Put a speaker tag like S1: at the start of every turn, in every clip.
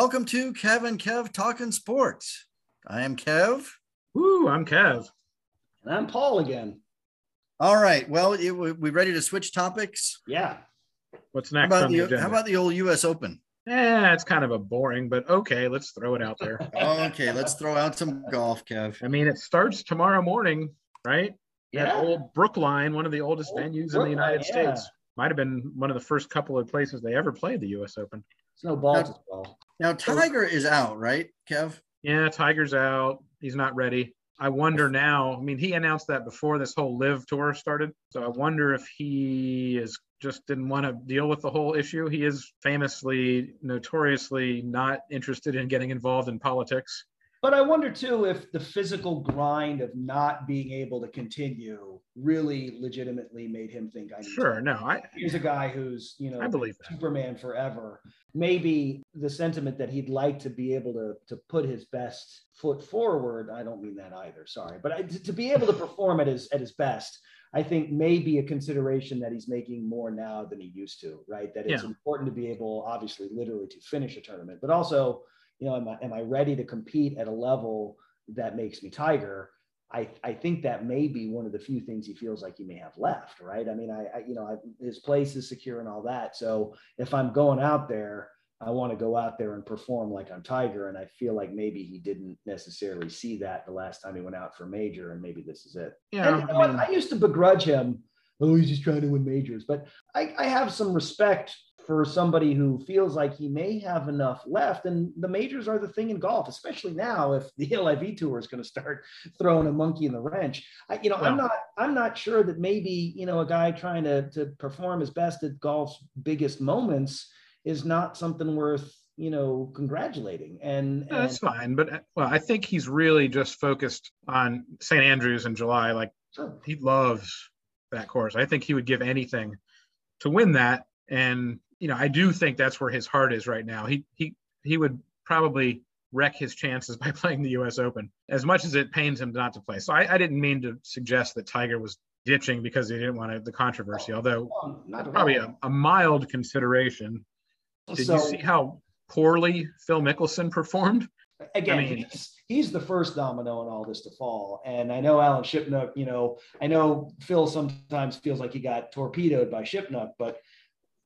S1: Welcome to Kev and Kev Talking Sports. I am Kev.
S2: Woo, I'm Kev.
S3: And I'm Paul again.
S1: All right. Well, it, we ready to switch topics?
S3: Yeah.
S2: What's next?
S1: How about, the, the how about the old U.S. Open?
S2: Yeah, it's kind of a boring, but okay, let's throw it out there.
S1: okay, let's throw out some golf, Kev.
S2: I mean, it starts tomorrow morning, right?
S3: Yeah.
S2: At old Brookline, one of the oldest
S3: Old
S2: venues in the United
S3: yeah.
S2: States. Might have been one of the first couple of places they ever played the U.S. Open.
S3: It's no ball to ball.
S1: Now Tiger is out, right, Kev?
S2: Yeah, Tiger's out. He's not ready. I wonder now. I mean, he announced that before this whole LIV tour started. So I wonder if he is just didn't want to deal with the whole issue. He is famously, notoriously not interested in getting involved in politics.
S3: But I wonder too if the physical grind of not being able to continue really legitimately made him think I
S2: Sure,
S3: to.
S2: no, I
S3: Here's a guy who's, you know,
S2: I believe that.
S3: Superman forever. Maybe the sentiment that he'd like to be able to to put his best foot forward. I don't mean that either. Sorry, but I, to, to be able to perform at his at his best, I think may be a consideration that he's making more now than he used to. Right, that it's
S2: Yeah.
S3: important to be able, obviously, literally to finish a tournament, but also, you know, am I am I ready to compete at a level that makes me Tiger? I, I think that may be one of the few things he feels like he may have left, right? I mean, I, I you know, I, his place is secure and all that. So if I'm going out there, I want to go out there and perform like I'm Tiger. And I feel like maybe he didn't necessarily see that the last time he went out for major, and maybe this is it.
S2: Yeah,
S3: and you know
S2: I mean,
S3: I used to begrudge him. Oh, he's just trying to win majors. But I, I have some respect for somebody who feels like he may have enough left. And the majors are the thing in golf, especially now if the LIV tour is going to start throwing a monkey in the wrench. I, you know, I'm not I'm not sure that maybe, you know, a guy trying to to perform his best at golf's biggest moments is not something worth, you know, congratulating. And, and
S2: that's fine. But uh, well, I think he's really just focused on St. Andrews in July. Like
S3: sure.
S2: he loves that course. I think he would give anything to win that. And you know, I do think that's where his heart is right now. He he he would probably wreck his chances by playing the U.S. Open as much as it pains him not to play. So I, I didn't mean to suggest that Tiger was ditching because he didn't want to, the controversy. Although
S3: not
S2: probably a, a mild consideration. Did
S3: So-
S2: you see how poorly Phil Mickelson performed?
S3: again,
S2: I mean-
S3: he's, he's the first domino in all this to fall. And I know Alan Shipnuck, you know, I know Phil sometimes feels like he got torpedoed by Shipnuck, but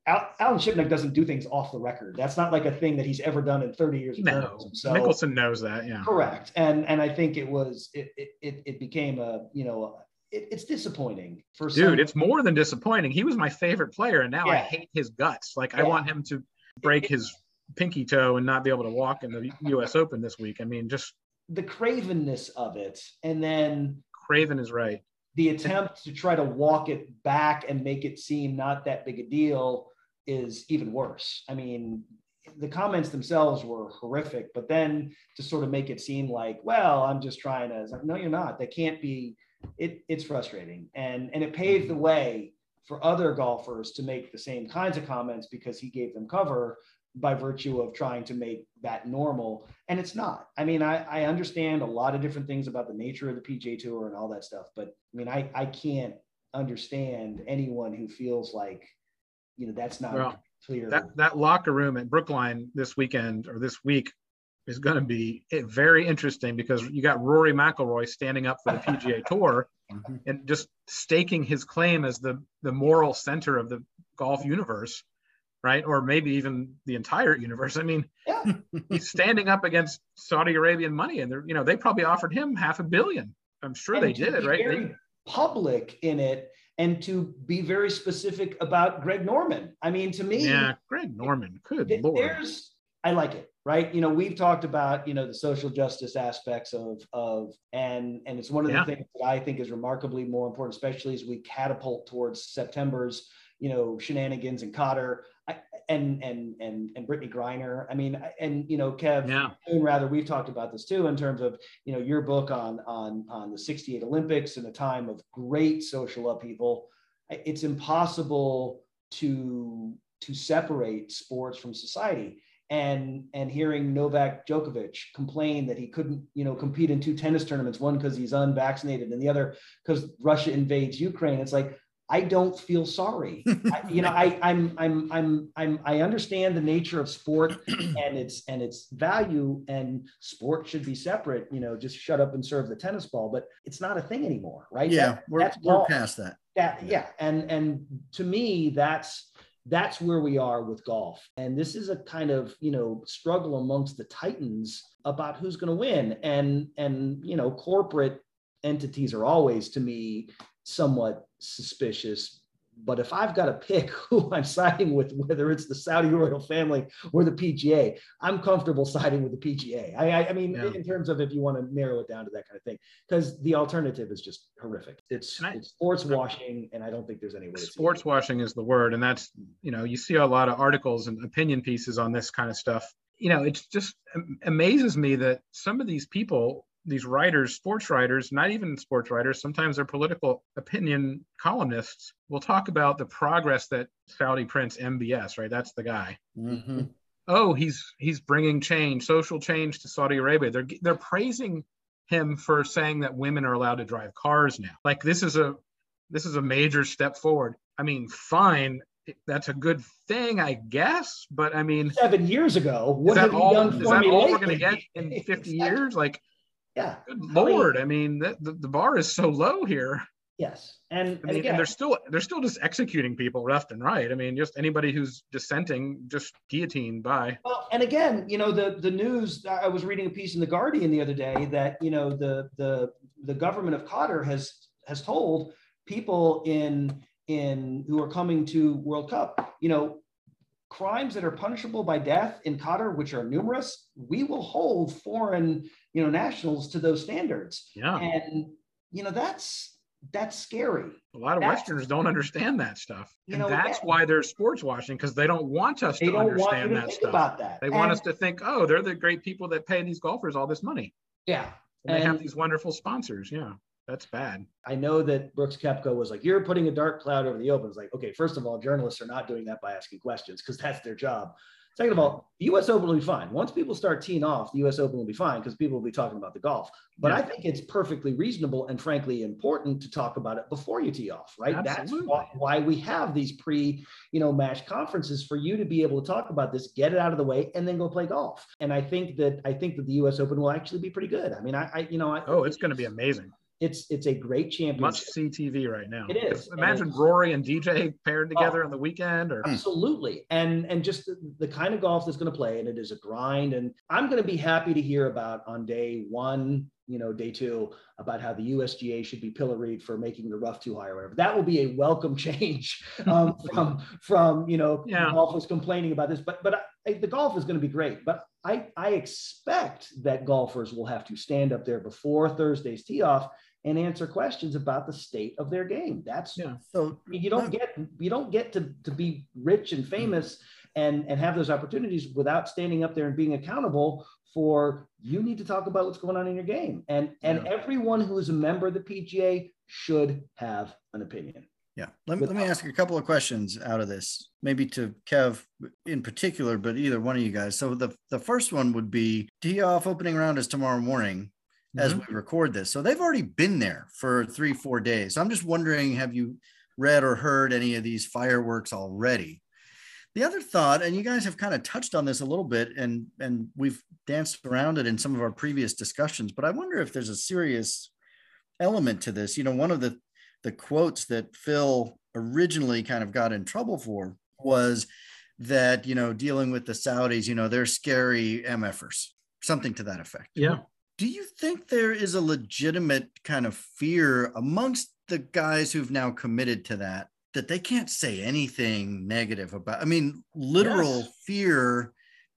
S3: Al, Alan Shipnuck doesn't do things off the record. That's not like a thing that he's ever done in 30 years of
S2: No,
S3: journalism. So
S2: Mickelson knows that. Yeah.
S3: correct. And and I think it was it it, it, became a, you know, it, it's disappointing for some
S2: Dude, it's more than disappointing. He was my favorite player, and now I hate his guts. Like I want him to break his pinky toe and not be able to walk in the U.S. Open this week. I mean, just
S3: the cravenness of it. And then
S2: Craven is right.
S3: the attempt to try to walk it back and make it seem not that big a deal is even worse. I mean, the comments themselves were horrific, but then to sort of make it seem like, well, I'm just trying to, like, no, you're not. That can't be. It, it's frustrating, and and it paved the way for other golfers to make the same kinds of comments because he gave them cover by virtue of trying to make that normal and it's not i mean I, I understand a lot of different things about the nature of the pj tour and all that stuff but i mean i, I can't understand anyone who feels like you know that's not
S2: Well,
S3: clear
S2: That that locker room at Brookline this weekend or this week is going to be eh, very interesting because you got Rory McIlroy standing up for the PGA Tour
S1: Mhm.
S2: and just staking his claim as the the moral center of the golf universe, right? Or maybe even the entire universe. I mean,
S3: yeah
S2: he's standing up against Saudi Arabian money, and they're you know they probably offered him half a billion. I'm sure
S3: And
S2: they did it, right?
S3: very
S2: They-
S3: public in it and to be very specific about greg norman i mean to me
S2: yeah, Greg Norman. Good
S3: Th-
S2: lord.
S3: there's i like it right you know we've talked about you know the social justice aspects of of and and it's one of the things that i think is remarkably more important especially as we catapult towards september's you know shenanigans and qatar and and and and brittney griner. I mean and you know kev
S2: Yeah.
S3: and rather we've talked about this too in terms of you know your book on on on the 68 olympics in a time of great social upheaval. It's impossible to to separate sports from society. And and hearing Novak Djokovic complain that he couldn't you know compete in two tennis tournaments one because he's unvaccinated and the other because Russia invades Ukraine it's like I don't feel sorry. I, you know, I, I'm, I'm, I'm, I'm, I understand the nature of sport and its and its value, and sport should be separate. You know, just shut up and serve the tennis ball. But it's not a thing anymore, right?
S1: Yeah,
S3: That-
S1: we're, we're
S3: golf.
S1: past that.
S3: That yeah, and and to me, that's that's where we are with golf. And this is a kind of you know struggle amongst the titans about who's going to win. And and you know, corporate entities are always to me somewhat suspicious. But if I've got to pick who I'm siding with, whether it's the Saudi royal family or the PGA, I'm comfortable siding with the PGA. I, I, I mean,
S2: Yeah.
S3: in terms of if you want to narrow it down to that kind of thing, because the alternative is just horrific. It's,
S2: I-
S3: it's sports washing, and I don't think there's any way
S2: sports washing is the word and that's you know you see a lot of articles and opinion pieces on this kind of stuff you know it just um, amazes me that some of these people these writers sports writers not even sports writers sometimes they're political opinion columnists will talk about the progress that saudi prince mbs right? That's the guy.
S1: Mhm.
S2: oh he's he's bringing change social change to saudi arabia. They're they're praising him for saying that women are allowed to drive cars now. Like this is a this is a major step forward. I mean fine that's a good thing i guess but i mean
S3: Seven years ago,
S2: is
S3: what
S2: that
S3: have you
S2: all
S3: done
S2: is that all we're going to get in 50
S3: Exactly.
S2: years? Like
S3: Yeah.
S2: good lord i mean the, the, the bar is so low here
S3: Yes. And,
S2: I
S3: and again,
S2: and they're still they're still just executing people left and right. I mean, just anybody who's dissenting, just guillotine by.
S3: Well, and again, you know, the the news. I was reading a piece in the Guardian the other day that you know the the the government of Qatar has has told people in in who are coming to World Cup, you know, crimes that are punishable by death in Qatar, which are numerous, we will hold foreign you know nationals to those standards,
S2: Yeah,
S3: and you know that's that's scary.
S2: a lot of
S3: that's-
S2: Westerners don't understand that stuff,
S3: You
S2: and
S3: know,
S2: that's
S3: again-
S2: why they're sports washing because they don't want us to
S3: don't want you
S2: understand
S3: to
S2: that stuff.
S3: that.
S2: They want us to think, oh, they're the great people that pay these golfers all this money,
S3: yeah.
S2: and they have these wonderful sponsors. Yeah, that's bad.
S3: I know that Brooks Koepka was like, you're putting a dark cloud over the open. It's like, okay, first of all, journalists are not doing that by asking questions because that's their job. Second of all, the US Open will be fine. Once people start teeing off, the US Open will be fine because people will be talking about the golf. But
S2: Yeah.
S3: I think it's perfectly reasonable and frankly important to talk about it before you tee off, right?
S2: Absolutely.
S3: That's why, we have these pre, you know, match conferences for you to be able to talk about this, get it out of the way, and then go play golf. And I think that I think that the US Open will actually be pretty good. I mean, I, I you know, I,
S2: Oh, it's going to be amazing.
S3: It's it's a great championship.
S2: Must see TV right now.
S3: It is,
S2: Imagine
S3: it's-
S2: Rory and DJ paired together
S3: Oh.
S2: on the weekend, or
S3: Absolutely. And and just the, the kind of golf that's going to play, and it is a grind. And I'm going to be happy to hear about on day one, you know, day two, about how the USGA should be pilloried for making the rough too high or whatever. That will be a welcome change um, from from you know
S2: Yeah.
S3: golfers complaining about this. But but the golf is going to be great. But I I expect that golfers will have to stand up there before Thursday's tee off and answer questions about the state of their game. That's
S2: Yeah.
S1: So
S3: I mean, you don't get you don't get to, to be rich and famous and and have those opportunities without standing up there and being accountable for you need to talk about what's going on in your game and and everyone who is a member of the PGA should have an opinion.
S1: Yeah. Let me, let me ask you a couple of questions out of this, maybe to Kev in particular, but either one of you guys. So the, the first one would be tee off opening round is tomorrow morning as
S2: Mhm.
S1: we record this. So they've already been there for three, four days. So I'm just wondering, have you read or heard any of these fireworks already? The other thought, and you guys have kind of touched on this a little bit, and and we've danced around it in some of our previous discussions, but I wonder if there's a serious element to this. You know, one of the the quotes that Phil originally kind of got in trouble for was that, you know, dealing with the Saudis, you know, they're scary MFers, something to that effect.
S2: yeah,
S1: Do you think there is a legitimate kind of fear amongst the guys who've now committed to that, that they can't say anything negative about? I mean, literal
S2: Yes.
S1: fear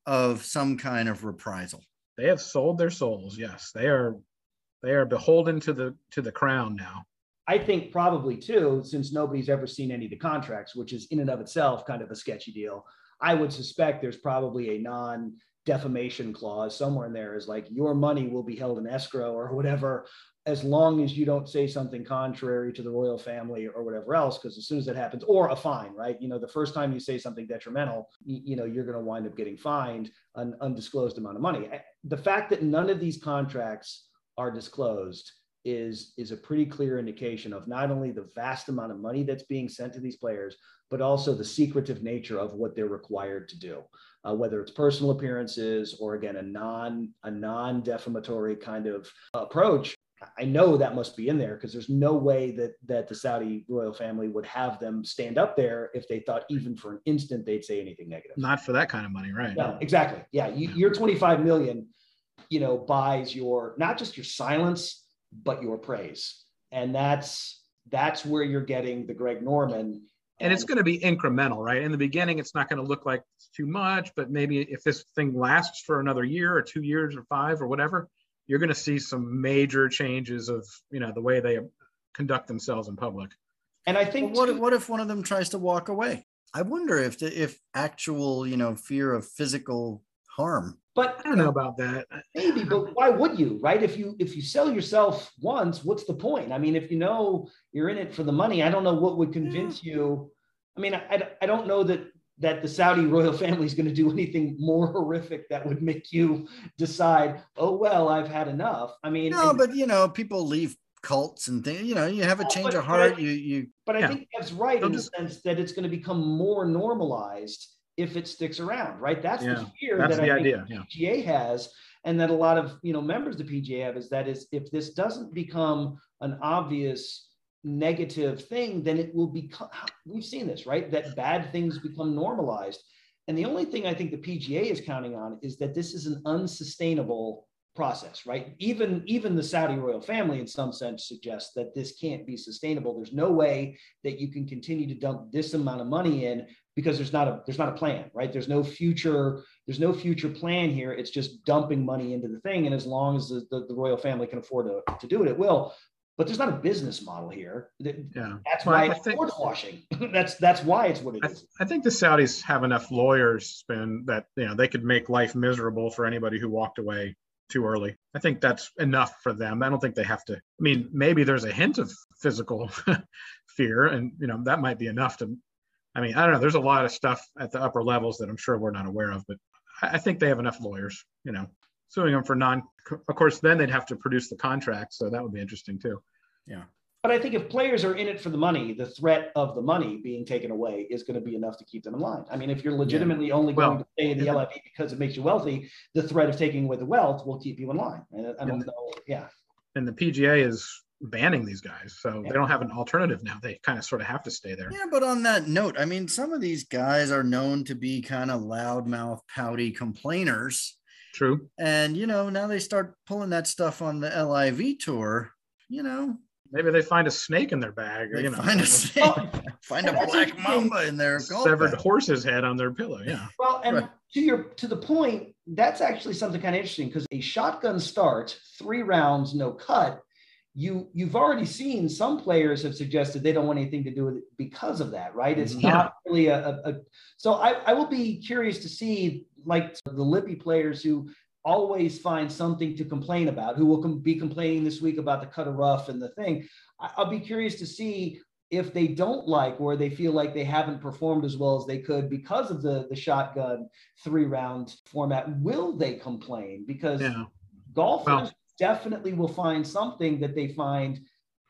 S1: of some kind of reprisal.
S2: they have sold their souls. Yes, they are. They are beholden to the to the crown now.
S3: I think probably too, since nobody's ever seen any of the contracts, which is in and of itself kind of a sketchy deal. I would suspect there's probably a non defamation clause somewhere in there is like your money will be held in escrow or whatever as long as you don't say something contrary to the royal family or whatever else because as soon as that happens or a fine right you know the first time you say something detrimental you, you know you're going to wind up getting fined an undisclosed amount of money the fact that none of these contracts are disclosed is is a pretty clear indication of not only the vast amount of money that's being sent to these players, but also the secretive nature of what they're required to do, uh, whether it's personal appearances or again a non a non defamatory kind of approach. I know that must be in there because there's no way that that the Saudi royal family would have them stand up there if they thought even for an instant they'd say anything negative.
S2: Not for that kind of money, right?
S3: No, exactly. Yeah, you, your 25 million, you know, buys your not just your silence but your praise, and that's that's where you're getting the Greg Norman.
S2: And it's going to be incremental, right? In the beginning, it's not going to look like too much, but maybe if this thing lasts for another year or two years or five or whatever, you're going to see some major changes of you know the way they conduct themselves in public.
S3: And I think
S1: what too, what if one of them tries to walk away? I wonder if the, if actual you know fear of physical harm.
S3: But
S2: I don't know about that.
S3: Maybe, but why would you, right? If you if you sell yourself once, what's the point? I mean, if you know you're in it for the money, I don't know what would convince yeah. you. I mean, I, I don't know that that the Saudi royal family is going to do anything more horrific that would make you decide, oh well, I've had enough. I mean,
S1: no, and, but you know, people leave cults and things. You know, you have a change but, of heart. But, you you.
S3: But I think that's right in the sense that it's going to become more normalized if it sticks around. Right. That's yeah. the fear
S2: that's
S3: that
S2: the
S3: I
S2: idea.
S3: think PGA yeah. has, and that a lot of you know members of the PGA have is that is if this doesn't become an obvious negative thing, then it will become, we've seen this, right? That bad things become normalized. And the only thing I think the PGA is counting on is that this is an unsustainable process, right? Even, even the Saudi royal family, in some sense, suggests that this can't be sustainable. There's no way that you can continue to dump this amount of money in because there's not a there's not a plan, right? There's no future there's no future plan here. It's just dumping money into the thing, and as long as the, the, the royal family can afford to, to do it, it will but there's not a business model here.
S2: Yeah.
S3: That's well, why it's think, washing. that's that's why it's what it
S2: I,
S3: is.
S2: I think the Saudis have enough lawyers spend that you know they could make life miserable for anybody who walked away too early. I think that's enough for them. I don't think they have to. I mean, maybe there's a hint of physical fear, and you know that might be enough to. I mean, I don't know. There's a lot of stuff at the upper levels that I'm sure we're not aware of, but I think they have enough lawyers. You know, suing them for non. Of course, then they'd have to produce the contract, so that would be interesting too.
S1: Yeah.
S3: But I think if players are in it for the money, the threat of the money being taken away is going to be enough to keep them in line. I mean, if you're legitimately yeah. only well, going to stay in the LIV because it makes you wealthy, the threat of taking away the wealth will keep you in line. And I don't know. Yeah.
S2: And the PGA is banning these guys, so yeah. they don't have an alternative now. They kind of sort of have to stay there.
S1: Yeah, but on that note, I mean, some of these guys are known to be kind of loudmouth, pouty complainers.
S2: True.
S1: And you know, now they start pulling that stuff on the LIV tour. You know,
S2: maybe they find a snake in their bag. Or, you know,
S1: find a snake, find a black mamba in their
S2: severed bag. horse's head on their pillow. Yeah.
S3: Well, and right. to your to the point, that's actually something kind of interesting because a shotgun start, three rounds, no cut. You you've already seen some players have suggested they don't want anything to do with it because of that, right? It's mm-hmm. yeah. not really a, a, a so I, I will be curious to see like the lippy players who always find something to complain about, who will com- be complaining this week about the cut of rough and the thing. I- I'll be curious to see if they don't like or they feel like they haven't performed as well as they could because of the the shotgun three round format will they complain because yeah. golfers well, definitely will find something that they find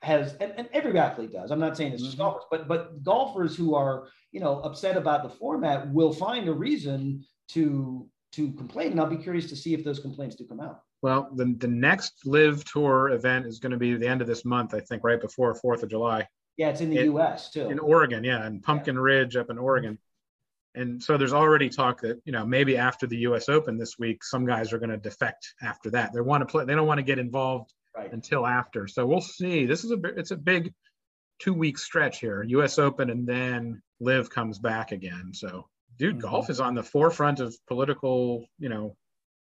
S3: has and, and every athlete does i'm not saying it's just mm-hmm. golfers but but golfers who are you know upset about the format will find a reason to to complain. And I'll be curious to see if those complaints do come out.
S2: Well, the, the next LIV tour event is going to be the end of this month, I think, right before 4th of July.
S3: Yeah, it's in the it, US too.
S2: In Oregon, yeah, in Pumpkin yeah. Ridge up in Oregon. And so there's already talk that, you know, maybe after the US Open this week, some guys are going to defect after that. They want to play, they don't want to get involved right. until after. So we'll see. This is a it's a big two week stretch here. US Open and then LIV comes back again. So dude, mm-hmm. golf is on the forefront of political, you know,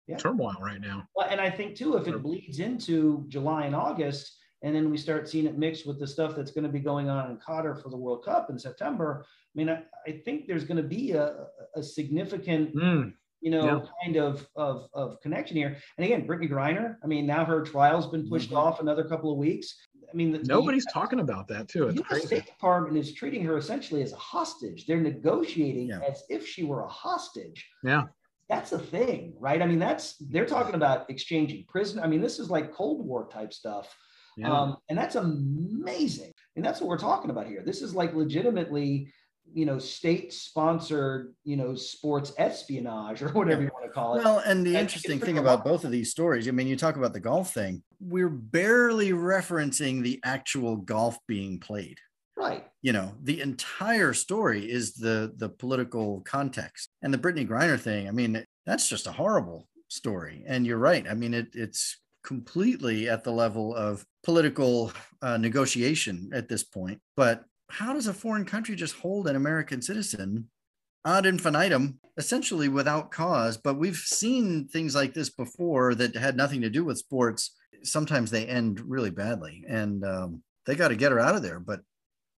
S2: yeah. turmoil right now.
S3: Well, and I think too, if it bleeds into July and August, and then we start seeing it mixed with the stuff that's going to be going on in Qatar for the World Cup in September. I mean, I, I think there's going to be a, a significant, mm. you know, yeah. kind of, of of connection here. And again, Brittney Griner. I mean, now her trial's been pushed mm-hmm. off another couple of weeks. I mean, the,
S2: nobody's the, talking about that too.
S3: It's the U.S. State Department is treating her essentially as a hostage. They're negotiating yeah. as if she were a hostage.
S2: Yeah,
S3: that's a thing, right? I mean, that's they're talking about exchanging prison. I mean, this is like Cold War type stuff.
S2: Yeah.
S3: Um, and that's amazing. And that's what we're talking about here. This is like legitimately, you know, state sponsored, you know, sports espionage or whatever you want to call it.
S1: Well, and the
S3: And
S1: interesting thing about both of these stories, I mean, you talk about the golf thing, we're barely referencing the actual golf being played.
S3: right.
S1: You know, the entire story is the the political context. And the Brittney Griner thing, I mean, that's just a horrible story. And you're right. I mean, it it's completely at the level of political uh, negotiation at this point. But how does a foreign country just hold an American citizen ad infinitum, essentially without cause? But we've seen things like this before that had nothing to do with sports. Sometimes they end really badly, and um, they got to get her out of there. But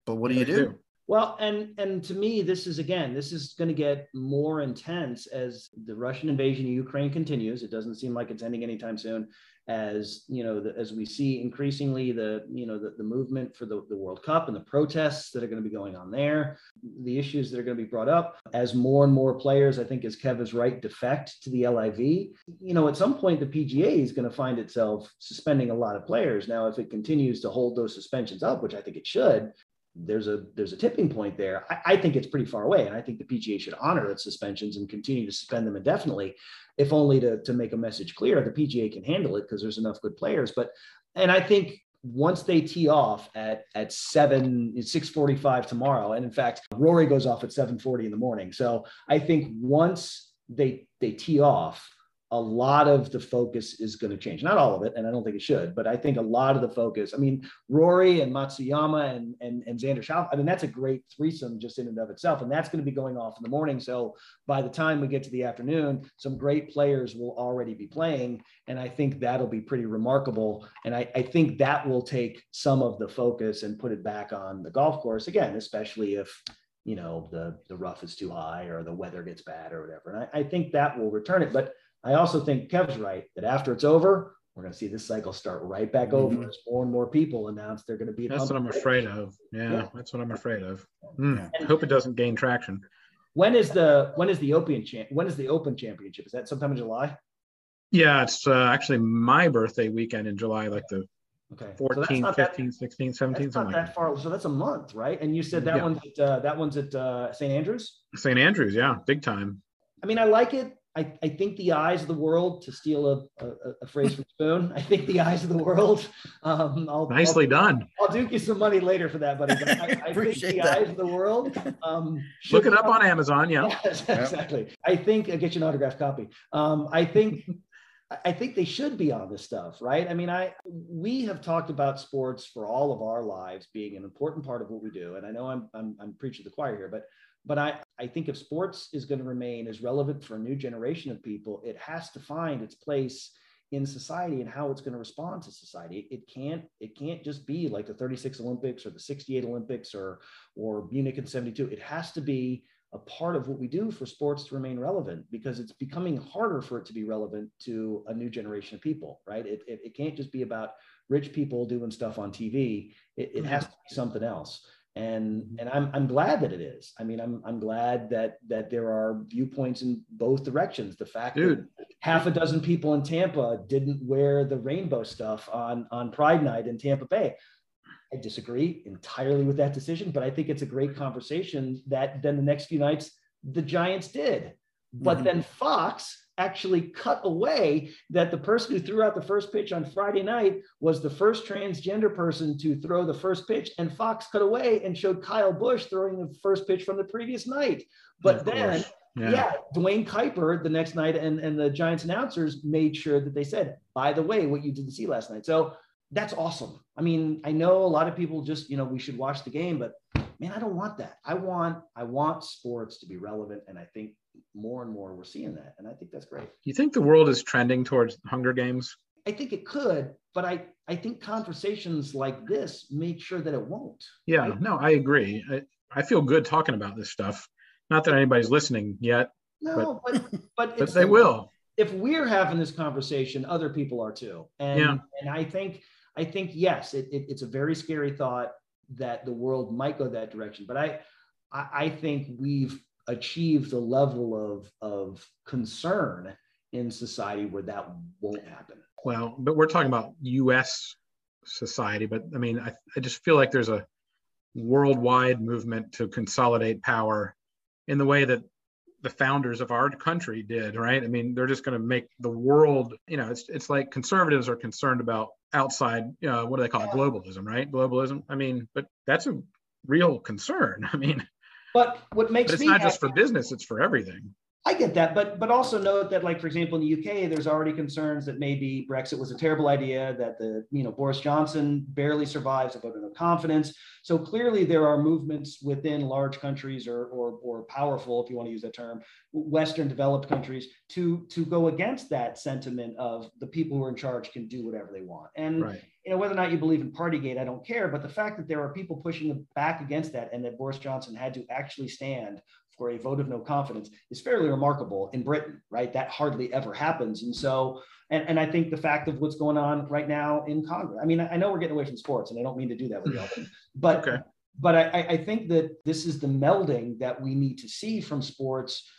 S1: but what do you do?
S3: Well, and and to me, this is again, this is going to get more intense as the Russian invasion of Ukraine continues. It doesn't seem like it's ending anytime soon. As you know, the, as we see increasingly the you know the, the movement for the, the World Cup and the protests that are going to be going on there, the issues that are going to be brought up as more and more players, I think, as Kev is right, defect to the LIV. You know, at some point, the PGA is going to find itself suspending a lot of players. Now, if it continues to hold those suspensions up, which I think it should, there's a there's a tipping point there. I, I, think it's pretty far away, and I think the PGA should honor its suspensions and continue to suspend them indefinitely, if only to to make a message clear. The PGA can handle it because there's enough good players. But and I think once they tee off at at seven six forty five tomorrow, and in fact Rory goes off at seven forty in the morning. So I think once they they tee off a lot of the focus is going to change. Not all of it, and I don't think it should, but I think a lot of the focus. I mean, Rory and Matsuyama and and, and Xander Schauffele. I mean, that's a great threesome just in and of itself, and that's going to be going off in the morning. So by the time we get to the afternoon, some great players will already be playing, and I think that'll be pretty remarkable. And I, I think that will take some of the focus and put it back on the golf course again, especially if you know the the rough is too high or the weather gets bad or whatever. And I, I think that will return it, but I also think Kev's right that after it's over, we're going to see this cycle start right back
S1: Mhm.
S3: over as more and more people announce they're going to be.
S2: That's what I'm afraid of. Yeah,
S3: Yeah.
S2: that's what I'm afraid of.
S1: Yeah.
S2: I hope it doesn't gain traction.
S3: When is the when is the Open champ? When is the Open Championship? Is that sometime in July?
S2: Yeah, it's uh, actually my birthday weekend in July, like the
S3: Okay, so that's
S2: 14th,
S3: not that,
S2: 15th, 16th,
S3: that's not
S2: something like
S3: that
S2: that.
S3: far. So that's a month, right? And you said that
S2: Yeah.
S3: one's at uh, that one's at uh, St. Andrews.
S2: St. Andrews, yeah, big time.
S3: I mean, I like it. I, I think the eyes of the world, to steal a, a, a phrase from Spoon, I think the eyes of the world. Um, I'll,
S2: Nicely done.
S3: I'll, I'll duke you some money later for that, buddy. But I, I think
S1: Appreciate
S3: the
S1: that.
S3: eyes of the world. Um,
S2: Look it up on Amazon. Yeah.
S3: Yes, exactly. I think I get you an autographed copy. Um, I think I think they should be on this stuff, right? I mean, I we have talked about sports for all of our lives being an important part of what we do, and I know I'm I'm, I'm preaching to the choir here, but but I I think if sports is going to remain as relevant for a new generation of people, it has to find its place in society and how it's going to respond to society. It can't it can't just be like the 36 Olympics or the 68 Olympics or or Munich in 72. It has to be a part of what we do for sports to remain relevant because it's becoming harder for it to be relevant to a new generation of people, right? It, it, it can't just be about rich people doing stuff on TV. It, it has mm-hmm. to be something else. And, and I'm, I'm glad that it is. I mean, I'm, I'm glad that, that there are viewpoints in both directions. The fact
S2: Dude.
S3: that half a dozen people in Tampa didn't wear the rainbow stuff on, on Pride Night in Tampa Bay. I disagree entirely with that decision, but I think it's a great conversation that then the next few nights the Giants did. But
S1: Mhm.
S3: then Fox actually cut away that the person who threw out the first pitch on Friday night was the first transgender person to throw the first pitch. And Fox cut away and showed Kyle Busch throwing the first pitch from the previous night. But then yeah.
S2: yeah.
S3: Duane Kuiper the next night and, and the Giants announcers made sure that they said, by the way, what you didn't see last night. So that's awesome. I mean, I know a lot of people just, you know, we should watch the game, but man, I don't want that. I want, I want sports to be relevant. And I think more and more we're seeing that. And I think that's great.
S2: You think the world is trending towards Hunger Games?
S3: I think it could, but I, I think conversations like this make sure that it won't.
S2: Yeah,
S3: Right.
S2: no, I agree. I, I feel good talking about this stuff. Not that anybody's listening yet,
S3: No, but, but,
S2: but
S3: it's
S2: they will.
S3: if we're having this conversation, other people are too. And
S2: Yeah.
S3: and I think I think yes, it, it- it's a very scary thought that the world might go that direction. But I I, think we've achieved a level of of concern in society where that won't happen.
S2: Well, but we're talking about U.S. society, but I mean, I, I just feel like there's a worldwide movement to consolidate power in the way that the founders of our country did, right? I mean, they're just going to make the world, you know, it's it's like conservatives are concerned about outside, you know, what do they call it, globalism, right? Globalism. I mean, but that's a real concern. I mean,
S3: but what makes
S2: but it's not just for business; it's for everything.
S3: I get that, but but also note that, like for example, in the UK, there's already concerns that maybe Brexit was a terrible idea. That the you know Boris Johnson barely survives a vote of no confidence. So clearly, there are movements within large countries or or or powerful, if you want to use that term, Western developed countries to to go against that sentiment of the people who are in charge can do whatever they want. And
S2: Right.
S3: you know whether or not you believe in Partygate, I don't care. But the fact that there are people pushing back against that, and that Boris Johnson had to actually stand for a vote of no confidence is fairly remarkable in Britain, right? That hardly ever happens. And so, and, and I think the fact of what's going on right now in Congress, I mean, I know we're getting away from sports and I don't mean to do that with you, but,
S2: Okay.
S3: but I, I- I think that this is the melding that we need to see from sports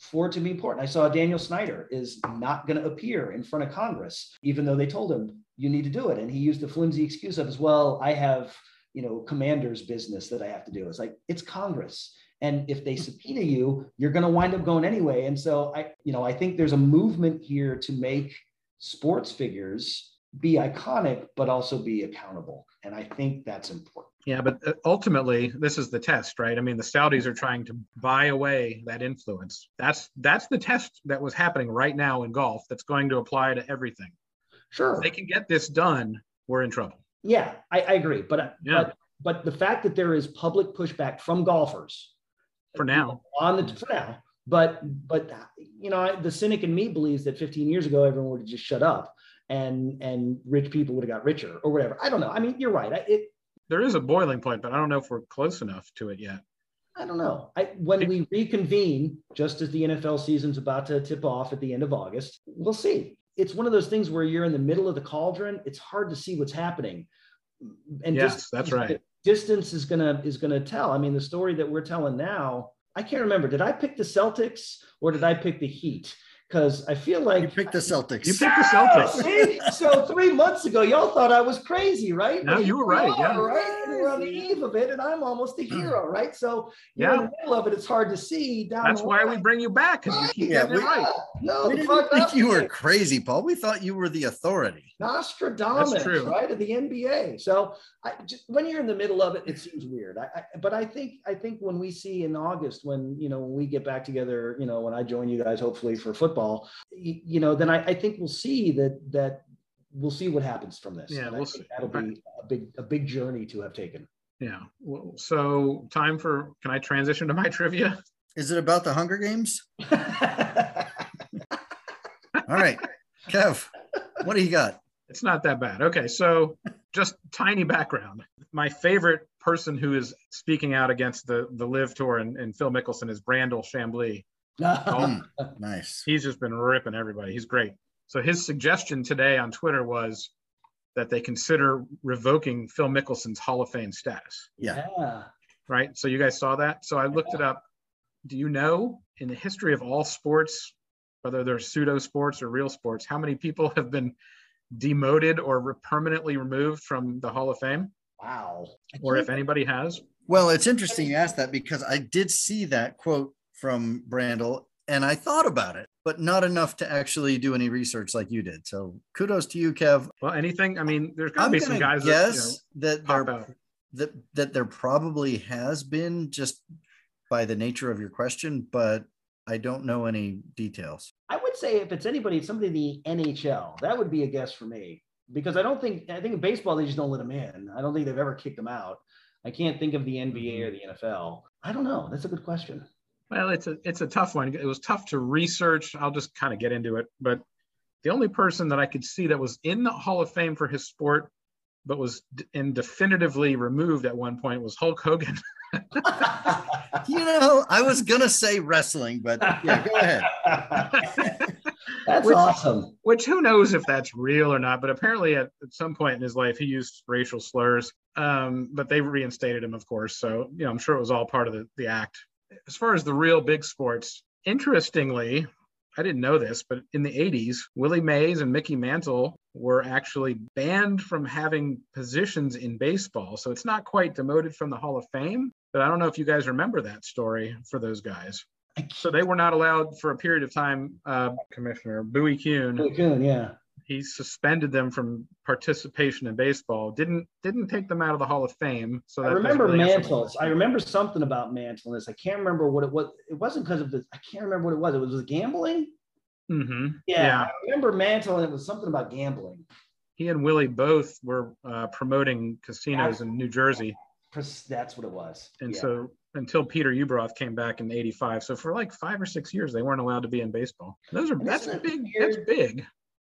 S3: for it to be important. I saw Daniel Snyder is not going to appear in front of Congress, even though they told him you need to do it. And he used the flimsy excuse of as well, I have, you know, commander's business that I have to do. It's like, it's Congress. And if they subpoena you, you're going to wind up going anyway. And so I, you know, I think there's a movement here to make sports figures be iconic, but also be accountable. And I think that's important.
S2: Yeah, but uh, ultimately, this is the test, right? I mean, the Saudis are trying to buy away that influence. That's that's the test that was happening right now in golf. That's going to apply to everything.
S3: Sure.
S2: If they can get this done, we're in trouble.
S3: Yeah, I, I agree. But,
S2: Yeah.
S3: but but the fact that there is public pushback from golfers
S2: For now,
S3: on the for now, but but you know, I- the cynic in me believes that 15 years ago everyone would have just shut up and and rich people would have got richer or whatever. I don't know. I mean, you're right. I, it
S2: there is a boiling point, but I don't know if we're close enough to it yet.
S3: I don't know. I, when we reconvene, just as the NFL season's about to tip off at the end of August, we'll see. It's one of those things where you're in the middle of the cauldron. It's hard to see what's happening. And
S2: Yes, that's right.
S3: Distance is gonna is gonna tell. I mean, the story that we're telling now, I can't remember. Did I pick the Celtics or did I pick the Heat? Because I feel like
S1: You picked the Celtics.
S2: You picked the Celtics.
S3: see? So three months ago, y'all thought I was crazy, right?
S2: No, you were
S3: here we
S2: right, yeah.
S3: right? And we're on the eve of it, and I'm almost a hero, right? So you're in the middle of it. It's hard to see down.
S2: That's why we bring you back because you keep
S1: Yeah, we-
S2: right.
S3: No,
S1: we didn't think you were crazy, Paul. We thought you were the authority.
S3: Nostradamus,
S2: That's true.
S3: right? Of the NBA. So I, just, when you're in the middle of it, it seems weird. I, I, but I think I think when we see in August, when you know when we get back together, you know, when I join you guys, hopefully for football, you, you know, then I, I think we'll see that that we'll see what happens from this.
S2: Yeah,
S3: And
S2: we'll
S3: think
S2: see.
S3: That'll be a big a big journey to have taken.
S2: Yeah. Well, so time for can I transition to my trivia?
S1: Is it about the Hunger Games? All right, Kev, what do you got?
S2: It's not that bad. Okay, so just tiny background. My favorite person who is speaking out against the the LIV Tour and, and Phil Mickelson is Brandel Chamblee.
S1: Mm, nice.
S2: He's just been ripping everybody. He's great. So his suggestion today on Twitter was that they consider revoking Phil Mickelson's Hall of Fame status.
S1: Yeah.
S3: yeah.
S2: Right. So you guys saw that. So I looked it up. Do you know in the history of all sports, whether they're pseudo sports or real sports, how many people have been demoted or re- permanently removed from the Hall of Fame,
S3: Wow.
S2: Or if anybody has?
S1: Well, it's interesting you asked that because I did see that quote from Brandel and I thought about it, but not enough to actually do any research like you did. So kudos to you, Kev.
S2: Well, anything. I mean, there's got to
S1: I'm
S2: be some guys
S1: guess
S2: that
S1: that
S2: you know, pop
S1: there
S2: out.
S1: that that there probably has been just by the nature of your question, but I don't know any details.
S3: I would say if it's anybody, it's somebody in the NHL. That would be a guess for me because I don't think I think in baseball they just don't let them in. I don't think they've ever kicked them out. I can't think of the NBA or mm-hmm. the NFL. I don't know. That's a good question.
S2: Well, it's a it's a tough one. It was tough to research. I'll just kind of get into it. But the only person that I could see that was in the Hall of Fame for his sport, but was d- and definitively removed at one point was Hulk Hogan.
S1: You know, I was gonna say wrestling, but yeah, go ahead.
S3: That's
S2: Which-
S3: awesome.
S2: Which who knows if that's real or not? But apparently, at, at some point in his life, he used racial slurs. Um, but they reinstated him, of course. So you know, I'm sure it was all part of the, the act. As far as the real big sports, interestingly, I didn't know this, but in the 80s, Willie Mays and Mickey Mantle were actually banned from having positions in baseball. So it's not quite demoted from the Hall of Fame, but I don't know if you guys remember that story for those guys. So they were not allowed for a period of time. Uh, Commissioner Bowie Kuhn,
S3: Really good, yeah.
S2: He suspended them from participation in baseball. Didn't didn't take them out of the Hall of Fame. So
S3: I remember
S2: really
S3: Mantles. I remember something about Mantleness. I can't remember what it was. It wasn't because of the. I can't remember what it was. It was, was gambling.
S2: Mhm.
S3: Yeah,
S2: Yeah.
S3: I remember Mantle, and it was something about gambling.
S2: He and Willie both were uh, promoting casinos in New Jersey.
S3: That's what it was.
S2: And
S3: Yeah.
S2: so until Peter Ueberroth came back in 85. So for like five or six years, they weren't allowed to be in baseball. Those are, that's big.
S3: weird?
S2: That's big.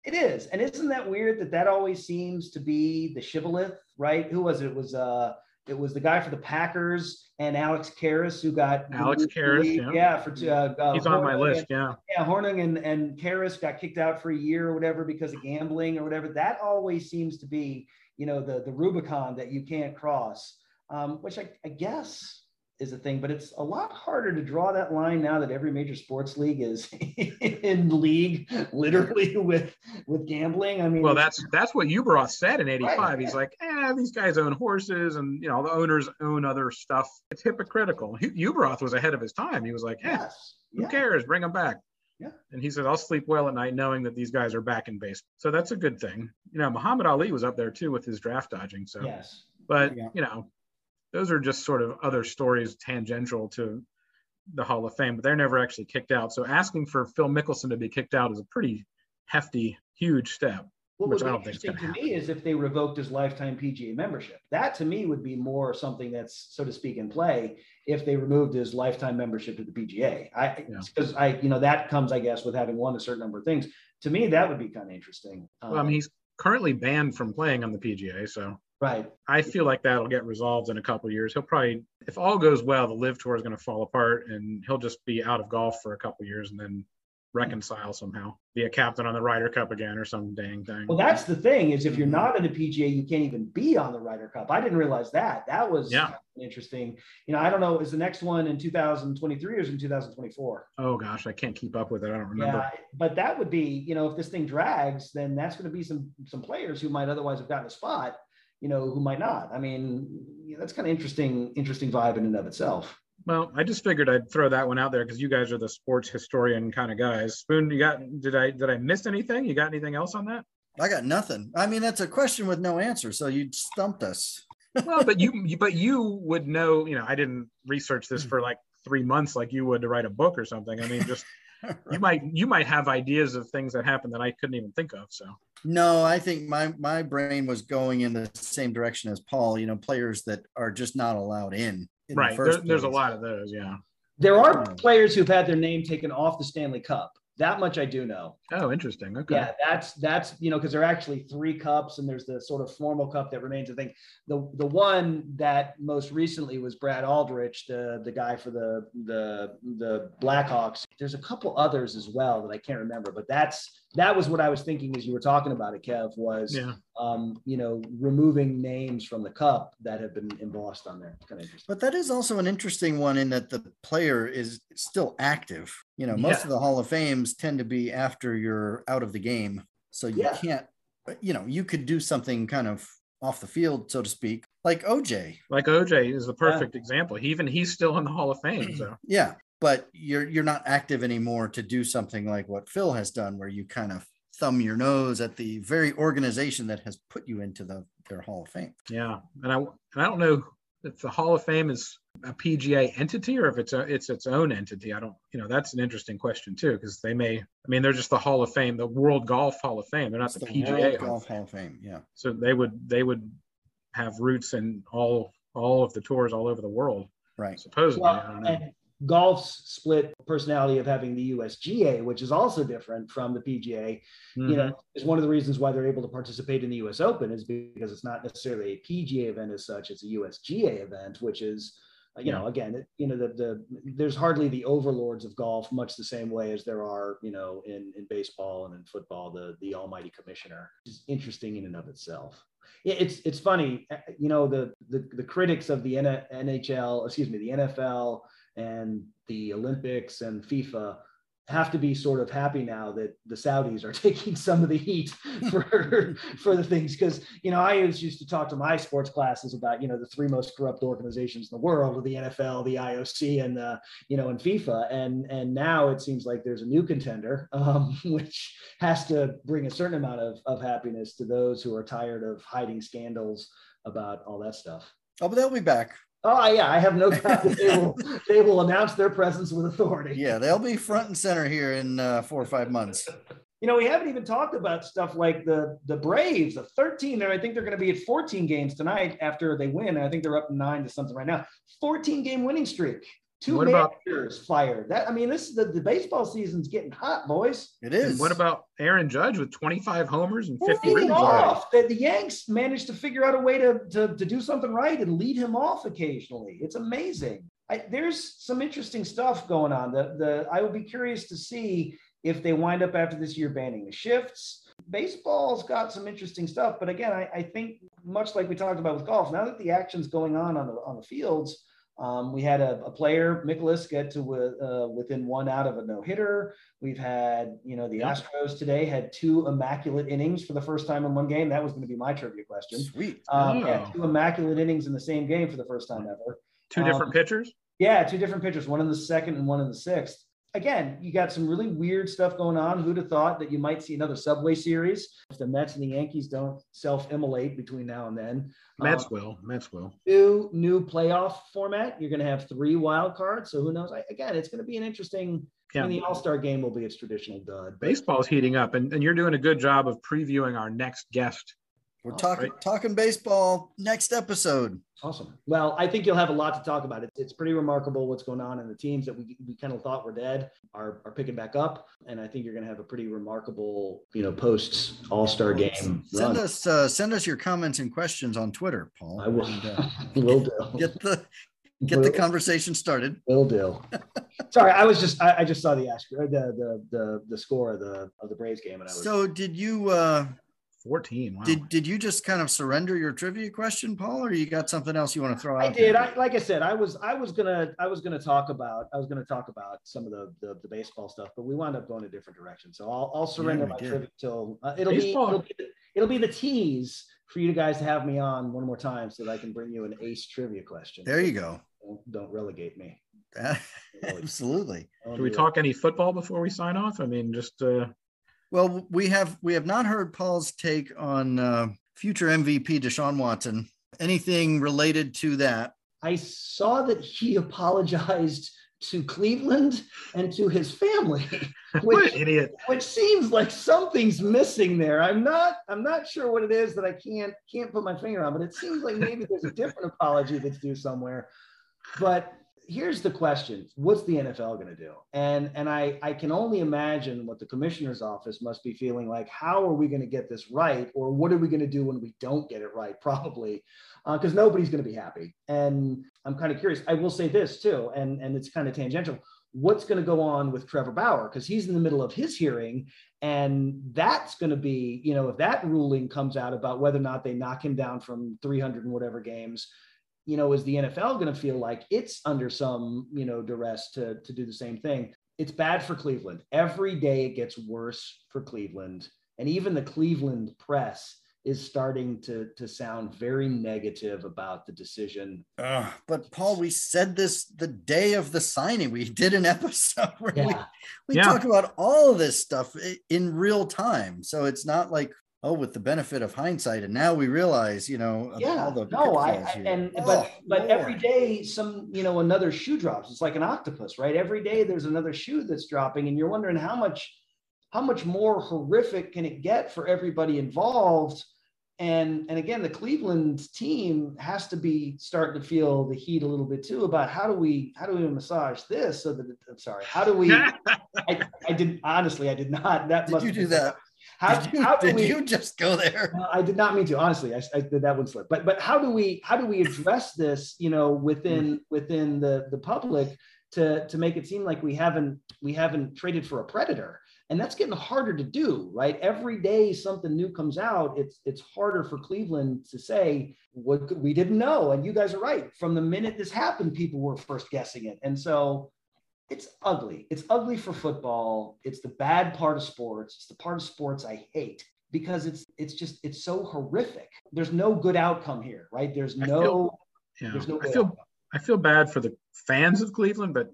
S3: It is, and isn't that weird that that always seems to be the shibboleth, right? Who was it? It was uh, it was the guy for the Packers and Alex Karras who got
S2: Alex Karras, yeah.
S3: yeah, for two, uh, uh,
S2: He's on my list.
S3: and-
S2: Yeah.
S3: yeah, Hornung and and Karras got kicked out for a year or whatever because of gambling or whatever. That always seems to be, you know, the the Rubicon that you can't cross, um, which I, I guess is a thing, but it's a lot harder to draw that line now that every major sports league is in league literally with with gambling. I mean,
S2: Well, that's that's what Ueberroth said in '85.
S3: Right,
S2: He's like, eh, these guys own horses, and you know the owners own other stuff. It's hypocritical. Ueberroth was ahead of his time. He was like, eh,
S3: yes,
S2: who
S3: yeah.
S2: cares? Bring them back.
S3: Yeah.
S2: And he said, I'll sleep well at night knowing that these guys are back in baseball. So that's a good thing. You know, Muhammad Ali was up there too with his draft dodging. So,
S3: yes.
S2: but
S1: Yeah.
S2: you know, those are just sort of other stories tangential to the Hall of Fame, but they're never actually kicked out. So asking for Phil Mickelson to be kicked out is a pretty hefty, huge step.
S3: What
S2: Which
S3: would
S2: I
S3: be
S2: don't think
S3: interesting to me is if they revoked his lifetime PGA membership. That to me would be more something that's, so to speak, in play if they removed his lifetime membership to the PGA. I
S2: Yeah.
S3: because I, you know, that comes, I guess, with having won a certain number of things. To me, that would be kind of interesting.
S2: Well, I
S3: Um,
S2: mean, he's currently banned from playing on the PGA. So
S3: right.
S2: I feel like that'll get resolved in a couple of years. He'll probably, if all goes well, the LIV tour is going to fall apart and he'll just be out of golf for a couple of years and then reconcile somehow, be a captain on the Ryder Cup again or some dang thing.
S3: Well, that's the thing is if you're
S2: Mhm.
S3: not in a PGA, you can't even be on the Ryder Cup. I didn't realize that. That was
S2: Yeah.
S3: interesting. You know, I don't know, is the next one in 2023 or is it in 2024?
S2: oh gosh, I can't keep up with it. I don't remember.
S3: Yeah, but that would be, you know, if this thing drags, then that's going to be some some players who might otherwise have gotten a spot, you know, who might not. I mean, yeah, that's kind of interesting, interesting vibe in and of itself.
S2: Well, I just figured I'd throw that one out there because you guys are the sports historian kind of guys. Spoon, you got did I did I miss anything? You got anything else on that?
S1: I got nothing. I mean, that's a question with no answer. So you stumped us.
S2: well, but you, you but you would know, you know, I didn't research this hmm. for like three months like you would to write a book or something. I mean, just you might you might have ideas of things that happened that I couldn't even think of. So
S1: No, I think my my brain was going in the same direction as Paul. You know, players that are just not allowed in. in the
S2: right, there, there's a lot of those. Yeah.
S3: There are
S1: Hmm.
S3: players who've had their name taken off the Stanley Cup. That much I do know.
S2: Oh, interesting. Okay.
S3: Yeah, that's that's you know because there are actually three cups and there's the sort of formal cup that remains. I think the the one that most recently was Brad Aldrich, the the guy for the the the Blackhawks. There's a couple others as well that I can't remember, but that's that was what I was thinking as you were talking about it, Kev. Was
S2: Yeah.
S3: um, you know removing names from the cup that have been embossed on there. Kind of.
S1: But that is also an interesting one in that the player is still active. You know, most
S2: Yeah.
S1: of the Hall of Fames tend to be after you're out of the game. So you
S3: Yeah.
S1: can't, you know, you could do something kind of off the field, so to speak, like OJ.
S2: Like OJ is the perfect example. He even he's still in the Hall of Fame. So
S1: Yeah. But you're you're not active anymore to do something like what Phil has done, where you kind of thumb your nose at the very organization that has put you into the their Hall of Fame.
S2: yeah, and I and I don't know if the Hall of Fame is a PGA entity or if it's a, it's its own entity. I don't, you know, that's an interesting question too because they may. I mean, they're just the Hall of Fame, the World Golf Hall of Fame. They're not the,
S1: the
S2: PGA
S1: World
S2: Hall.
S1: Golf Hall of Fame. Yeah.
S2: So they would they would have roots in all all of the tours all over the world
S1: Right.
S2: supposedly. I
S3: Well,
S2: don't know.
S3: and golf's split personality of having the USGA, which is also different from the PGA, you
S2: Mhm.
S3: know, is one of the reasons why they're able to participate in the US Open is because it's not necessarily a PGA event as such, it's a USGA event, which is, uh, you know, again, it, you know, the, the, there's hardly the overlords of golf, much the same way as there are, you know, in, in baseball and in football, the, the almighty commissioner is interesting in and of itself. Yeah, it's, it's funny, uh, you know, the, the, the critics of the N- NHL, excuse me, the NFL and the Olympics and FIFA have to be sort of happy now that the Saudis are taking some of the heat for for the things because you know I always used to talk to my sports classes about you know the three most corrupt organizations in the world, the NFL, the IOC, and uh, you know and FIFA, and and now it seems like there's a new contender, um, which has to bring a certain amount of of happiness to those who are tired of hiding scandals about all that stuff.
S1: Oh, but they'll be back.
S3: Oh yeah, I have no doubt that they will they will announce their presence with authority.
S1: Yeah, they'll be front and center here in uh, four or five months.
S3: You know, we haven't even talked about stuff like the the Braves, the 13 there. I think they're going to be at 14 games tonight after they win. I think they're up nine to something right now. 14 game winning streak. Two what managers about, fired. That I mean, this is the, the baseball season's getting hot, boys.
S1: It is.
S2: what about Aaron Judge with 25 homers and 50
S3: leading off? The, the, Yanks managed to figure out a way to, to, to do something right and lead him off occasionally. It's amazing. I, there's some interesting stuff going on. The the I will be curious to see if they wind up after this year banning the shifts. Baseball's got some interesting stuff, but again, I, I think much like we talked about with golf, now that the action's going on on the on the fields um, we had a, a, player, Mikolas, get to uh, within one out of a no hitter. We've had, you know, the Astros today had two immaculate innings for the first time in one game. That was going to be my trivia question.
S1: Sweet.
S3: Um, oh. yeah, two immaculate innings in the same game for the first time ever.
S2: Two different um, pitchers?
S3: Yeah, two different pitchers, one in the second and one in the sixth again, you got some really weird stuff going on. Who'd have thought that you might see another Subway Series if the Mets and the Yankees don't self-immolate between now and then?
S2: Mets um, will. Mets will.
S3: New new playoff format. You're going to have three wild cards. So who knows? I, again, it's going to be an interesting. Yeah. Mean, the All Star game will be its traditional dud.
S2: Baseball's heating up, and, and you're doing a good job of previewing our next guest
S1: we're talking right. talking baseball next episode.
S3: Awesome. Well, I think you'll have a lot to talk about. It's, it's pretty remarkable what's going on, in the teams that we, we kind of thought were dead are, are picking back up. And I think you're going to have a pretty remarkable, you know, post All Star game.
S1: Send run. us uh, send us your comments and questions on Twitter, Paul.
S3: I will. And, uh, will do.
S1: Get the get the conversation started.
S3: Will do. Sorry, I was just I, I just saw the ask the, the the the score of the of the Braves game, and I was.
S1: So did you? uh
S2: 14. Wow.
S1: Did did you just kind of surrender your trivia question, Paul, or you got something else you want to throw out?
S3: I did. I, like I said, I was I was gonna I was gonna talk about I was gonna talk about some of the the, the baseball stuff, but we wound up going a different direction. So I'll I'll surrender yeah, my did. trivia till uh, it'll, be, it'll be it'll be the tease for you guys to have me on one more time so that I can bring you an ace trivia question.
S1: There you go.
S3: Don't, don't relegate me.
S1: Absolutely.
S2: Do we talk any football before we sign off? I mean, just uh
S1: well, we have we have not heard Paul's take on uh, future MVP Deshaun Watson. Anything related to that?
S3: I saw that he apologized to Cleveland and to his family, which, which seems like something's missing there. I'm not I'm not sure what it is that I can't can't put my finger on, but it seems like maybe there's a different apology that's due somewhere. But here's the question. What's the nfl going to do? And and i i can only imagine what the commissioner's office must be feeling like. How are we going to get this right? Or what are we going to do when we don't get it right probably? Because uh, nobody's going to be happy. And i'm kind of curious. I will say this too and and it's kind of tangential. What's going to go on with trevor bauer? Because he's in the middle of his hearing and that's going to be you know if that ruling comes out about whether or not they knock him down from 300 and whatever games you know, is the NFL going to feel like it's under some, you know, duress to, to do the same thing? It's bad for Cleveland. Every day it gets worse for Cleveland. And even the Cleveland press is starting to, to sound very negative about the decision.
S1: Uh, but Paul, we said this the day of the signing. We did an episode where yeah. we, we yeah. talk about all of this stuff in real time. So it's not like oh, with the benefit of hindsight, and now we realize, you know,
S3: yeah, no, I, I and oh, but but Lord. every day some, you know, another shoe drops. It's like an octopus, right? Every day there's another shoe that's dropping, and you're wondering how much how much more horrific can it get for everybody involved. And and again, the Cleveland team has to be starting to feel the heat a little bit too about how do we how do we massage this so that I'm sorry, how do we? I, I did honestly, I did not. That
S1: did
S3: must
S1: you do that? How did you, how did we, you just go there?
S3: I did not mean to. Honestly, I, I did that one slip. But but how do we how do we address this? You know, within mm. within the the public to to make it seem like we haven't we haven't traded for a predator and that's getting harder to do right every day something new comes out it's it's harder for cleveland to say what we didn't know and you guys are right from the minute this happened people were first guessing it and so it's ugly. It's ugly for football. It's the bad part of sports. It's the part of sports I hate because it's it's just it's so horrific. There's no good outcome here, right? There's no
S2: feel, yeah, there's no I feel outcome. I feel bad for the fans of Cleveland, but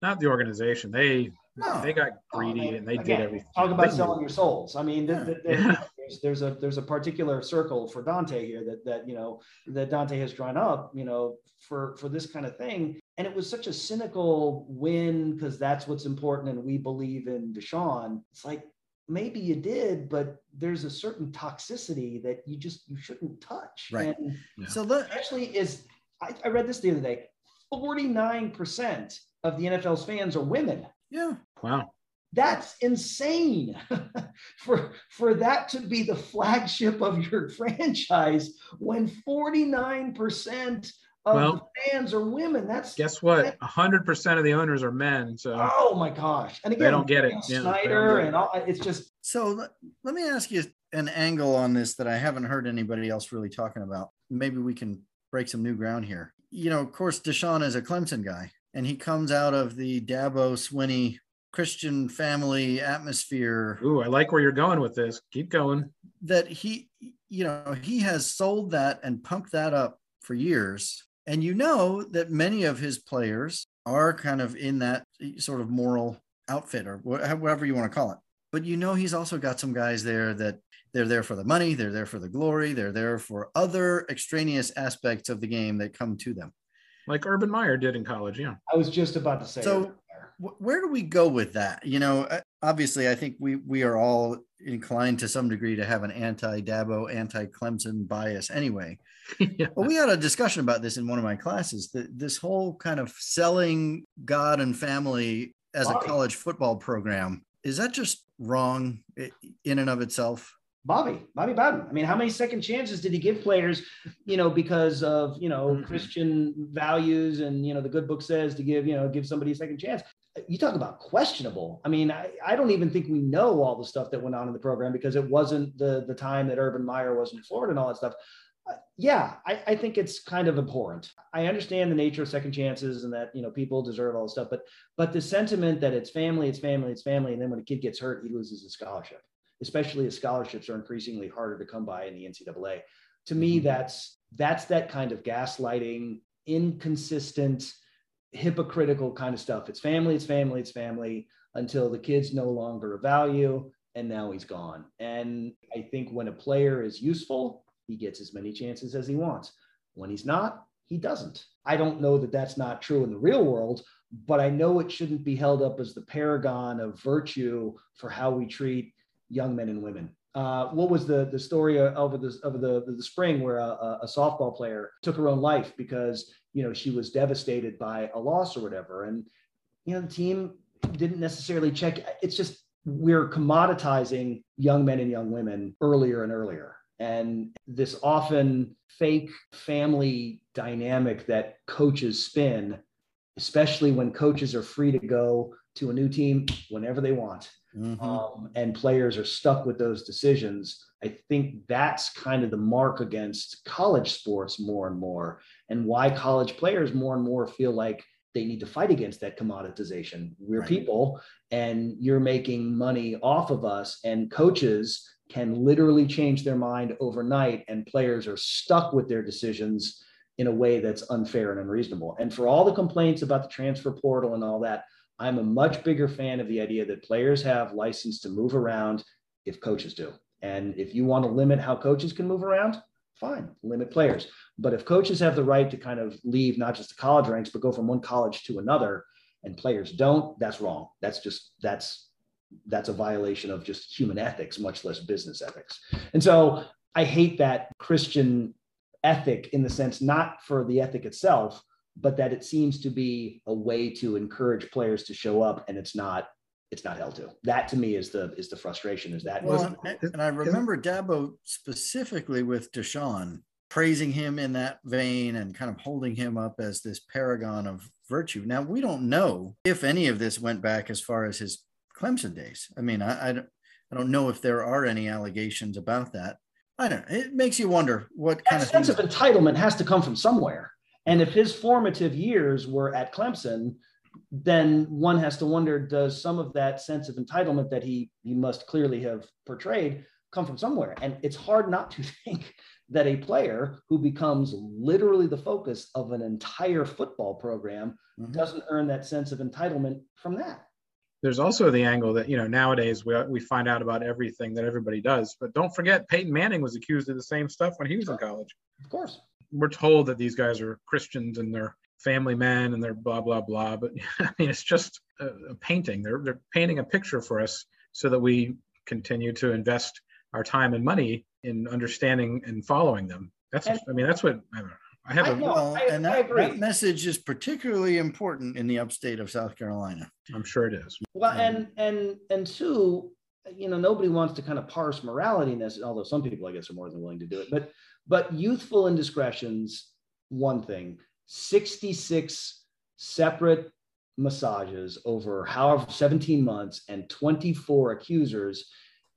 S2: not the organization. They no. they got oh, greedy oh, and they again, did everything.
S3: Talk about they selling your souls. I mean, the, the, the, yeah. there's, there's, a there's a particular circle for Dante here that that you know that Dante has drawn up, you know, for for this kind of thing. And it was such a cynical win because that's what's important, and we believe in Deshaun. It's like maybe you did, but there's a certain toxicity that you just you shouldn't touch.
S1: Right.
S3: And
S1: yeah.
S3: so that actually is. I, I read this the other day. Forty nine percent of the NFL's fans are women.
S1: Yeah.
S2: Wow.
S3: That's insane for for that to be the flagship of your franchise when 49% of well, the fans are women. That's
S2: guess what? hundred percent of the owners are men. So
S3: oh my gosh! And again,
S2: they don't get it.
S3: Snyder yeah, and all, it's just
S1: so. Let me ask you an angle on this that I haven't heard anybody else really talking about. Maybe we can break some new ground here. You know, of course, Deshaun is a Clemson guy, and he comes out of the Dabo Swinney Christian family atmosphere.
S2: Ooh, I like where you're going with this. Keep going.
S1: That he, you know, he has sold that and punked that up for years. And you know that many of his players are kind of in that sort of moral outfit or whatever you want to call it. But you know, he's also got some guys there that they're there for the money, they're there for the glory, they're there for other extraneous aspects of the game that come to them
S2: like Urban Meyer did in college. Yeah.
S3: I was just about to say.
S1: So where do we go with that? You know, uh, obviously, I think we we are all inclined to some degree to have an anti-Dabo, anti-Clemson bias anyway. yeah. But we had a discussion about this in one of my classes. That this whole kind of selling God and family as a college football program is that just wrong in and of itself?
S3: Bobby, Bobby Bowden. I mean, how many second chances did he give players, you know, because of, you know, mm-hmm. Christian values and, you know, the good book says to give, you know, give somebody a second chance. You talk about questionable. I mean, I, I don't even think we know all the stuff that went on in the program because it wasn't the the time that Urban Meyer was in Florida and all that stuff. Uh, yeah, I, I think it's kind of abhorrent. I understand the nature of second chances and that you know people deserve all this stuff, but but the sentiment that it's family, it's family, it's family, and then when a kid gets hurt, he loses his scholarship especially as scholarships are increasingly harder to come by in the NCAA. To me, mm-hmm. that's that's that kind of gaslighting, inconsistent, hypocritical kind of stuff. It's family, it's family, it's family until the kid's no longer a value and now he's gone. And I think when a player is useful, he gets as many chances as he wants. When he's not, he doesn't. I don't know that that's not true in the real world, but I know it shouldn't be held up as the paragon of virtue for how we treat young men and women. Uh, what was the the story over the over the the spring where a, a, softball player took her own life because you know she was devastated by a loss or whatever, and you know the team didn't necessarily check. It's just we're commoditizing young men and young women earlier and earlier, and this often fake family dynamic that coaches spin, especially when coaches are free to go to a new team whenever they want mm-hmm. um, and players are stuck with those decisions. I think that's kind of the mark against college sports more and more, and why college players more and more feel like they need to fight against that commoditization. We're right. people, and you're making money off of us, and coaches can literally change their mind overnight, and players are stuck with their decisions in a way that's unfair and unreasonable. And for all the complaints about the transfer portal and all that, I'm a much bigger fan of the idea that players have license to move around if coaches do. And if you want to limit how coaches can move around, fine, limit players. But if coaches have the right to kind of leave not just the college ranks, but go from one college to another, and players don't, that's wrong. That's just that's that's a violation of just human ethics, much less business ethics. And so I hate that Christian ethic in the sense not for the ethic itself, but that it seems to be a way to encourage players to show up and it's not it's not held to. That to me is the is the frustration is that
S1: well, and i remember dabo specifically with deshaun praising him in that vein and kind of holding him up as this paragon of virtue. Now we don't know if any of this went back as far as his clemson days. I mean i i don't, I don't know if there are any allegations about that. I don't know it makes you wonder what
S3: that kind of sense of entitlement has to come from somewhere and if his formative years were at Clemson, then one has to wonder does some of that sense of entitlement that he he must clearly have portrayed come from somewhere? And it's hard not to think that a player who becomes literally the focus of an entire football program mm-hmm. doesn't earn that sense of entitlement from that.
S2: There's also the angle that you know nowadays we, we find out about everything that everybody does but don't forget peyton manning was accused of the same stuff when he was in college.
S3: Of course
S2: we're told that these guys are christians and they're family men and they're blah blah blah but i mean it's just a, a painting they're, they're painting a picture for us so that we continue to invest our time and money in understanding and following them that's and, i mean that's what i I have I a
S1: know, well, I, and that, that, message is particularly important in the upstate of South Carolina.
S2: I'm sure it is.
S3: Well, um, and and and two, you know, nobody wants to kind of parse morality in this, although some people, I guess, are more than willing to do it. But but youthful indiscretions, one thing. 66 separate massages over however 17 months and 24 accusers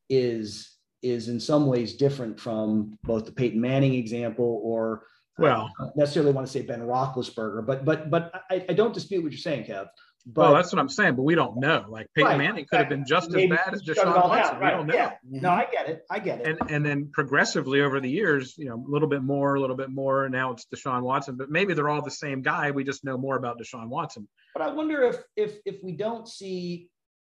S3: is is in some ways different from both the Peyton Manning example or
S2: well
S3: necessarily want to say Ben Roethlisberger, but but but I, I don't dispute what you're saying, Kev. But,
S2: well, that's what I'm saying, but we don't know. Like Peyton right, Manning could have been just as bad as Deshaun Watson. Right. We don't know. Yeah.
S3: No, I get it. I get it.
S2: And and then progressively over the years, you know, a little bit more, a little bit more. Now it's Deshaun Watson, but maybe they're all the same guy. We just know more about Deshaun Watson.
S3: But I wonder if if if we don't see,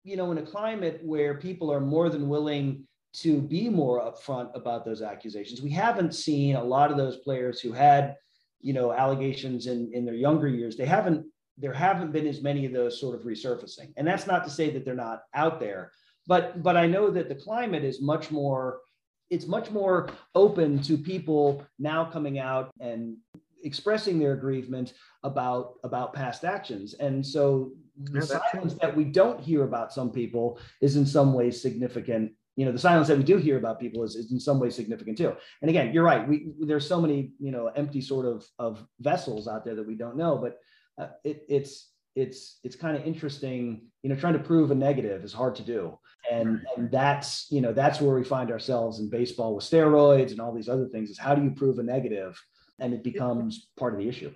S3: you know, in a climate where people are more than willing to be more upfront about those accusations. We haven't seen a lot of those players who had, you know, allegations in in their younger years. They haven't there haven't been as many of those sort of resurfacing. And that's not to say that they're not out there, but but I know that the climate is much more it's much more open to people now coming out and expressing their aggrievement about about past actions. And so the yeah, silence that we don't hear about some people is in some ways significant you know the silence that we do hear about people is, is in some ways significant too and again you're right we there's so many you know empty sort of of vessels out there that we don't know but uh, it, it's it's it's kind of interesting you know trying to prove a negative is hard to do. And and that's you know that's where we find ourselves in baseball with steroids and all these other things is how do you prove a negative and it becomes part of the issue?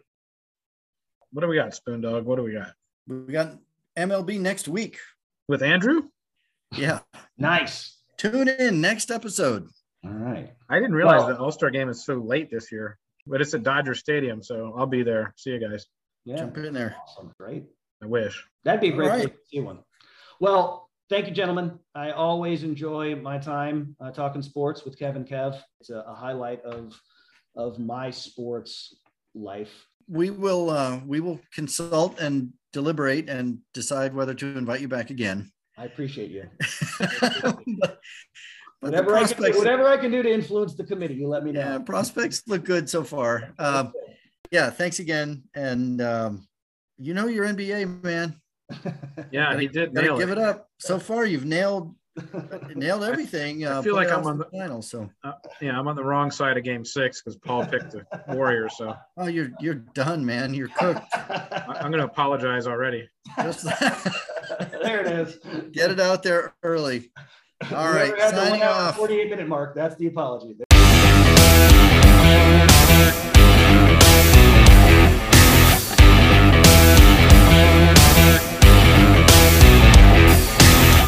S2: What do we got spoon dog? What do we got?
S1: We got mlb next week.
S2: With andrew?
S1: Yeah.
S3: Nice.
S1: Tune in next episode.
S3: All right.
S2: I didn't realize well, the all-star game is so late this year but it's at dodger stadium so i'll be there. See you guys
S3: yeah.
S1: Jump in there.
S3: Awesome. Great.
S2: I wish.
S3: That'd be a great right. place to see one. Well, thank you, gentlemen. I always enjoy my time uh, talking sports with Kevin Kev. It's a, a, highlight of of my sports life.
S1: We will uh, we will consult and deliberate and decide whether to invite you back again.
S3: I appreciate you. but, whatever I can do, whatever I can do to influence the committee, you let me know.
S1: Yeah, prospects look good so far. Um, yeah, thanks again. And um, you know your NBA, man.
S2: yeah, he did nail
S1: give it. it up. So far, you've nailed nailed everything.
S2: Uh, I feel like I'm on the final. So uh, yeah, I'm on the wrong side of Game Six because Paul picked the Warriors. So
S1: oh, you're you're done, man. You're cooked.
S2: I, am going to apologize already.
S3: Just, there it is.
S1: Get it out there early. All right, signing off.
S3: 48 minute mark. That's the apology.